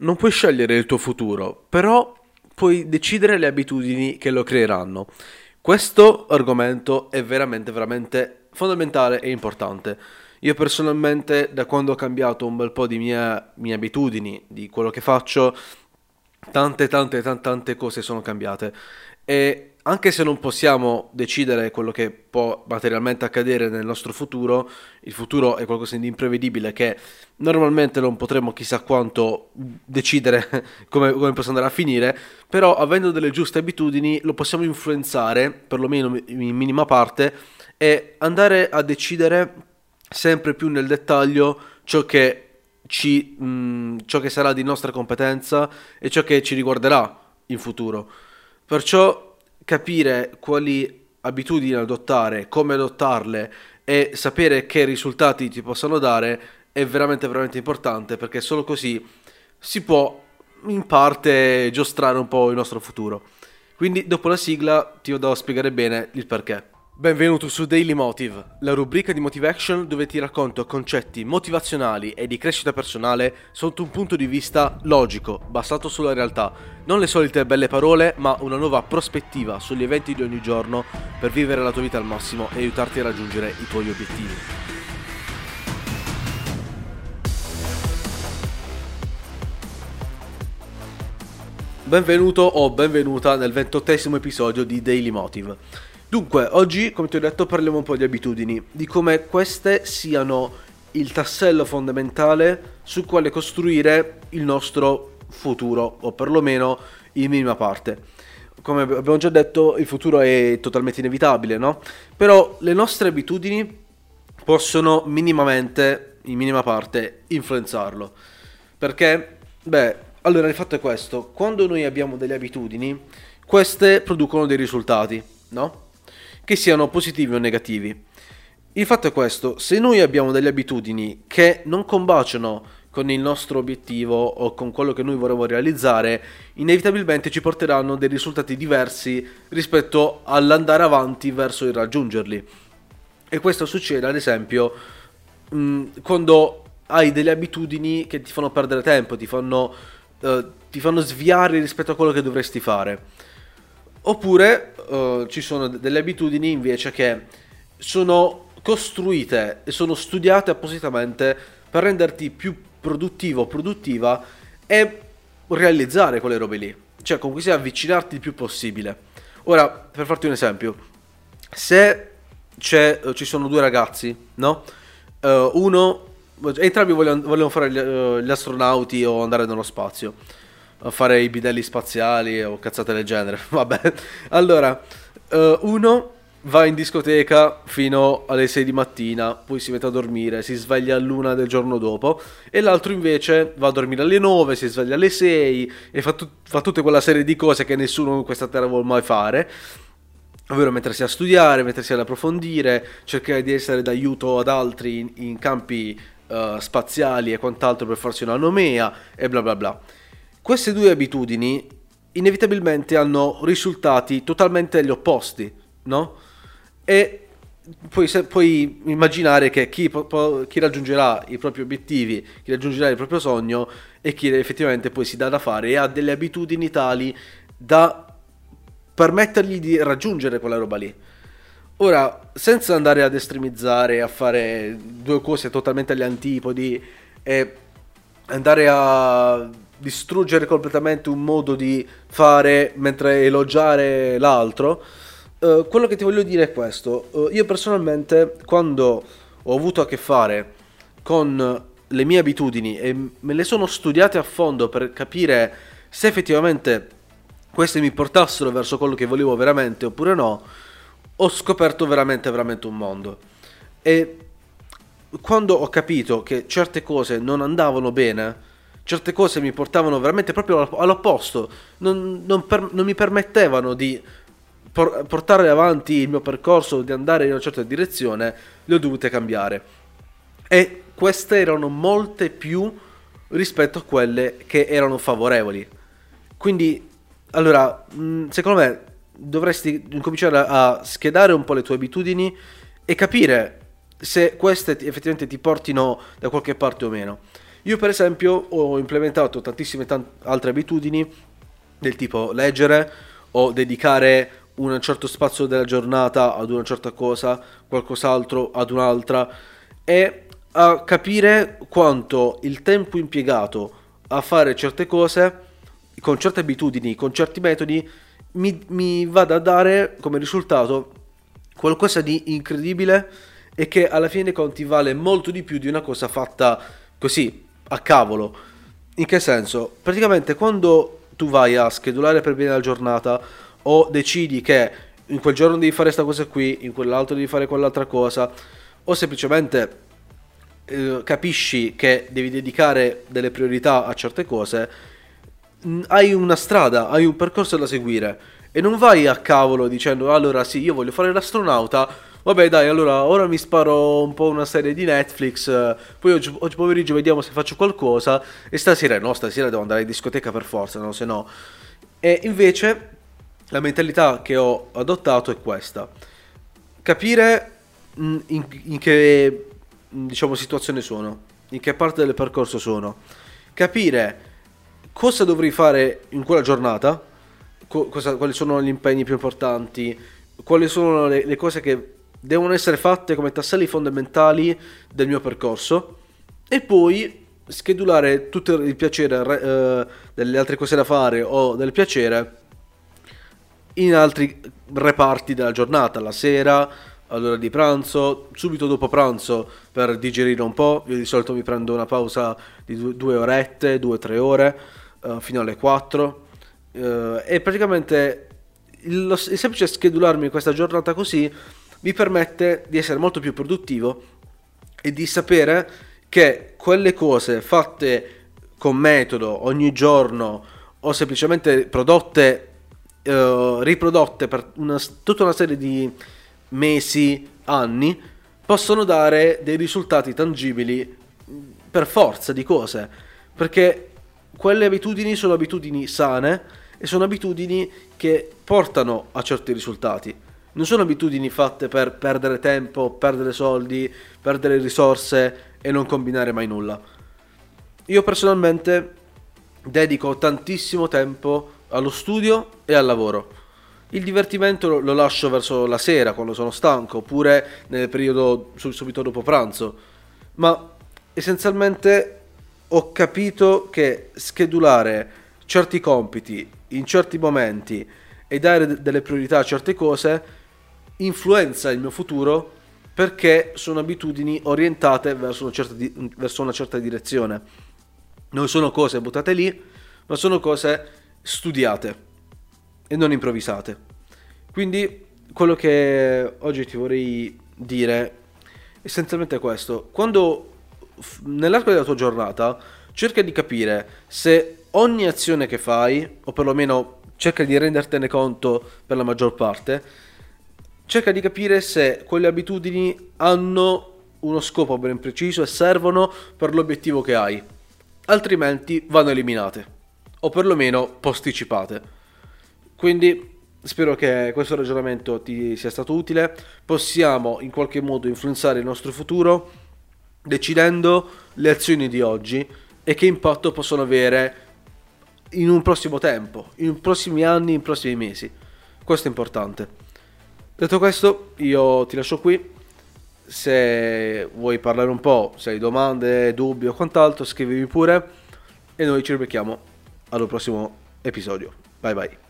Non puoi scegliere il tuo futuro, però puoi decidere le abitudini che lo creeranno. Questo argomento è veramente, veramente fondamentale e importante. Io personalmente, da quando ho cambiato un bel po' di mie, mie abitudini, di quello che faccio, tante, tante, tante, tante cose sono cambiate. E anche se non possiamo decidere quello che può materialmente accadere nel nostro futuro, il futuro è qualcosa di imprevedibile che normalmente non potremo chissà quanto decidere come, come possa andare a finire, però avendo delle giuste abitudini lo possiamo influenzare, perlomeno in minima parte, e andare a decidere sempre più nel dettaglio ciò che, ci, mh, ciò che sarà di nostra competenza e ciò che ci riguarderà in futuro. Perciò capire quali abitudini adottare, come adottarle e sapere che risultati ti possano dare è veramente veramente importante perché solo così si può in parte giostrare un po' il nostro futuro. Quindi dopo la sigla ti vado a spiegare bene il perché. Benvenuto su Daily Motive, la rubrica di Motivation dove ti racconto concetti motivazionali e di crescita personale sotto un punto di vista logico, basato sulla realtà. Non le solite belle parole, ma una nuova prospettiva sugli eventi di ogni giorno per vivere la tua vita al massimo e aiutarti a raggiungere i tuoi obiettivi. Benvenuto o benvenuta nel ventottesimo episodio di Daily Motive. Dunque, oggi, come ti ho detto, parliamo un po' di abitudini, di come queste siano il tassello fondamentale su quale costruire il nostro futuro, o perlomeno in minima parte. Come abbiamo già detto, il futuro è totalmente inevitabile, no? Però le nostre abitudini possono minimamente, in minima parte, influenzarlo. Perché, beh, allora il fatto è questo, quando noi abbiamo delle abitudini, queste producono dei risultati, no? Che siano positivi o negativi. Il fatto è questo, se noi abbiamo delle abitudini che non combaciano con il nostro obiettivo o con quello che noi vorremmo realizzare, inevitabilmente ci porteranno dei risultati diversi rispetto all'andare avanti verso il raggiungerli. E questo succede ad esempio mh, mm, quando hai delle abitudini che ti fanno perdere tempo, ti fanno, uh, ti fanno sviare rispetto a quello che dovresti fare. Oppure uh, ci sono delle abitudini invece che sono costruite e sono studiate appositamente per renderti più produttivo, produttiva e realizzare quelle robe lì. Cioè, comunque sia avvicinarti il più possibile. Ora, per farti un esempio, se uh, ci sono due ragazzi, no? Uh, uno, entrambi vogliono, vogliono fare gli, uh, gli astronauti o andare nello spazio a fare i bidelli spaziali o cazzate del genere. Vabbè, allora, uh, uno va in discoteca fino alle 6 di mattina, poi si mette a dormire, si sveglia all'una del giorno dopo, e l'altro invece va a dormire alle 9, si sveglia alle 6 e fa, tut- fa tutta quella serie di cose che nessuno in questa terra vuole mai fare. Ovvero mettersi a studiare, mettersi ad approfondire, cercare di essere d'aiuto ad altri in, in campi uh, spaziali e quant'altro per farsi una nomea e bla bla bla. Queste due abitudini inevitabilmente hanno risultati totalmente gli opposti, no? E puoi, puoi immaginare che chi, chi, raggiungerà i propri obiettivi, chi raggiungerà il proprio sogno e chi effettivamente poi si dà da fare e ha delle abitudini tali da permettergli di raggiungere quella roba lì. Ora, senza andare ad estremizzare, a fare due cose totalmente agli antipodi e andare a distruggere completamente un modo di fare mentre elogiare l'altro. Uh, quello che ti voglio dire è questo. Uh, io personalmente, quando ho avuto a che fare con le mie abitudini e me le sono studiate a fondo per capire se effettivamente queste mi portassero verso quello che volevo veramente oppure no, ho scoperto veramente, veramente un mondo. E quando ho capito che certe cose non andavano bene, certe cose mi portavano veramente proprio all'opposto, non, non, per, non mi permettevano di por, portare avanti il mio percorso, di andare in una certa direzione, le ho dovute cambiare. E queste erano molte più rispetto a quelle che erano favorevoli. Quindi, allora, secondo me dovresti incominciare a schedare un po' le tue abitudini e capire se queste effettivamente ti portino da qualche parte o meno. Io per esempio ho implementato tantissime tant- altre abitudini del tipo leggere o dedicare un certo spazio della giornata ad una certa cosa, qualcos'altro ad un'altra e a capire quanto il tempo impiegato a fare certe cose con certe abitudini, con certi metodi mi, mi vada a dare come risultato qualcosa di incredibile e che alla fine conti vale molto di più di una cosa fatta così a cavolo. In che senso? Praticamente quando tu vai a schedulare per bene la giornata o decidi che in quel giorno devi fare questa cosa qui, in quell'altro devi fare quell'altra cosa, o semplicemente eh, capisci che devi dedicare delle priorità a certe cose, hai una strada, hai un percorso da seguire e non vai a cavolo dicendo allora sì, io voglio fare l'astronauta, vabbè dai, allora ora mi sparo un po' una serie di Netflix, poi oggi, oggi pomeriggio vediamo se faccio qualcosa e stasera no, stasera devo andare in discoteca per forza, no, se no. E invece la mentalità che ho adottato è questa. Capire in, in che diciamo situazione sono, in che parte del percorso sono. Capire cosa dovrei fare in quella giornata, co- cosa, quali sono gli impegni più importanti, quali sono le, le, cose che devono essere fatte come tasselli fondamentali del mio percorso e poi schedulare tutto il piacere eh, delle altre cose da fare o del piacere in altri reparti della giornata, la sera, all'ora di pranzo, subito dopo pranzo per digerire un po', io di solito mi prendo una pausa di due, orette, due o tre ore uh, fino alle 4 uh, eh, e praticamente il, il semplice schedularmi questa giornata così mi permette di essere molto più produttivo e di sapere che quelle cose fatte con metodo ogni giorno o semplicemente prodotte, uh, riprodotte per una, tutta una serie di mesi, anni, possono dare dei risultati tangibili per forza di cose. Perché quelle abitudini sono abitudini sane e sono abitudini che portano a certi risultati. Non sono abitudini fatte per perdere tempo, perdere soldi, perdere risorse e non combinare mai nulla. Io personalmente dedico tantissimo tempo allo studio e al lavoro. Il divertimento lo lascio verso la sera quando sono stanco oppure nel periodo subito dopo pranzo, ma essenzialmente ho capito che schedulare certi compiti in certi momenti e dare delle priorità a certe cose influenza il mio futuro perché sono abitudini orientate verso una certa, di- verso una certa direzione. Non sono cose buttate lì, ma sono cose studiate e non improvvisate. Quindi quello che oggi ti vorrei dire è essenzialmente questo. Quando nell'arco della tua giornata cerca di capire se ogni azione che fai, o perlomeno cerca di rendertene conto per la maggior parte, cerca di capire se quelle abitudini hanno uno scopo ben preciso e servono per l'obiettivo che hai. Altrimenti vanno eliminate, o perlomeno posticipate. Quindi spero che questo ragionamento ti sia stato utile. Possiamo in qualche modo influenzare il nostro futuro decidendo le azioni di oggi e che impatto possono avere in un prossimo tempo, in prossimi anni, in prossimi mesi. Questo è importante. Detto questo, io ti lascio qui. Se vuoi parlare un po', se hai domande, dubbi o quant'altro, scrivimi pure e noi ci ribecchiamo al prossimo episodio. Bye bye.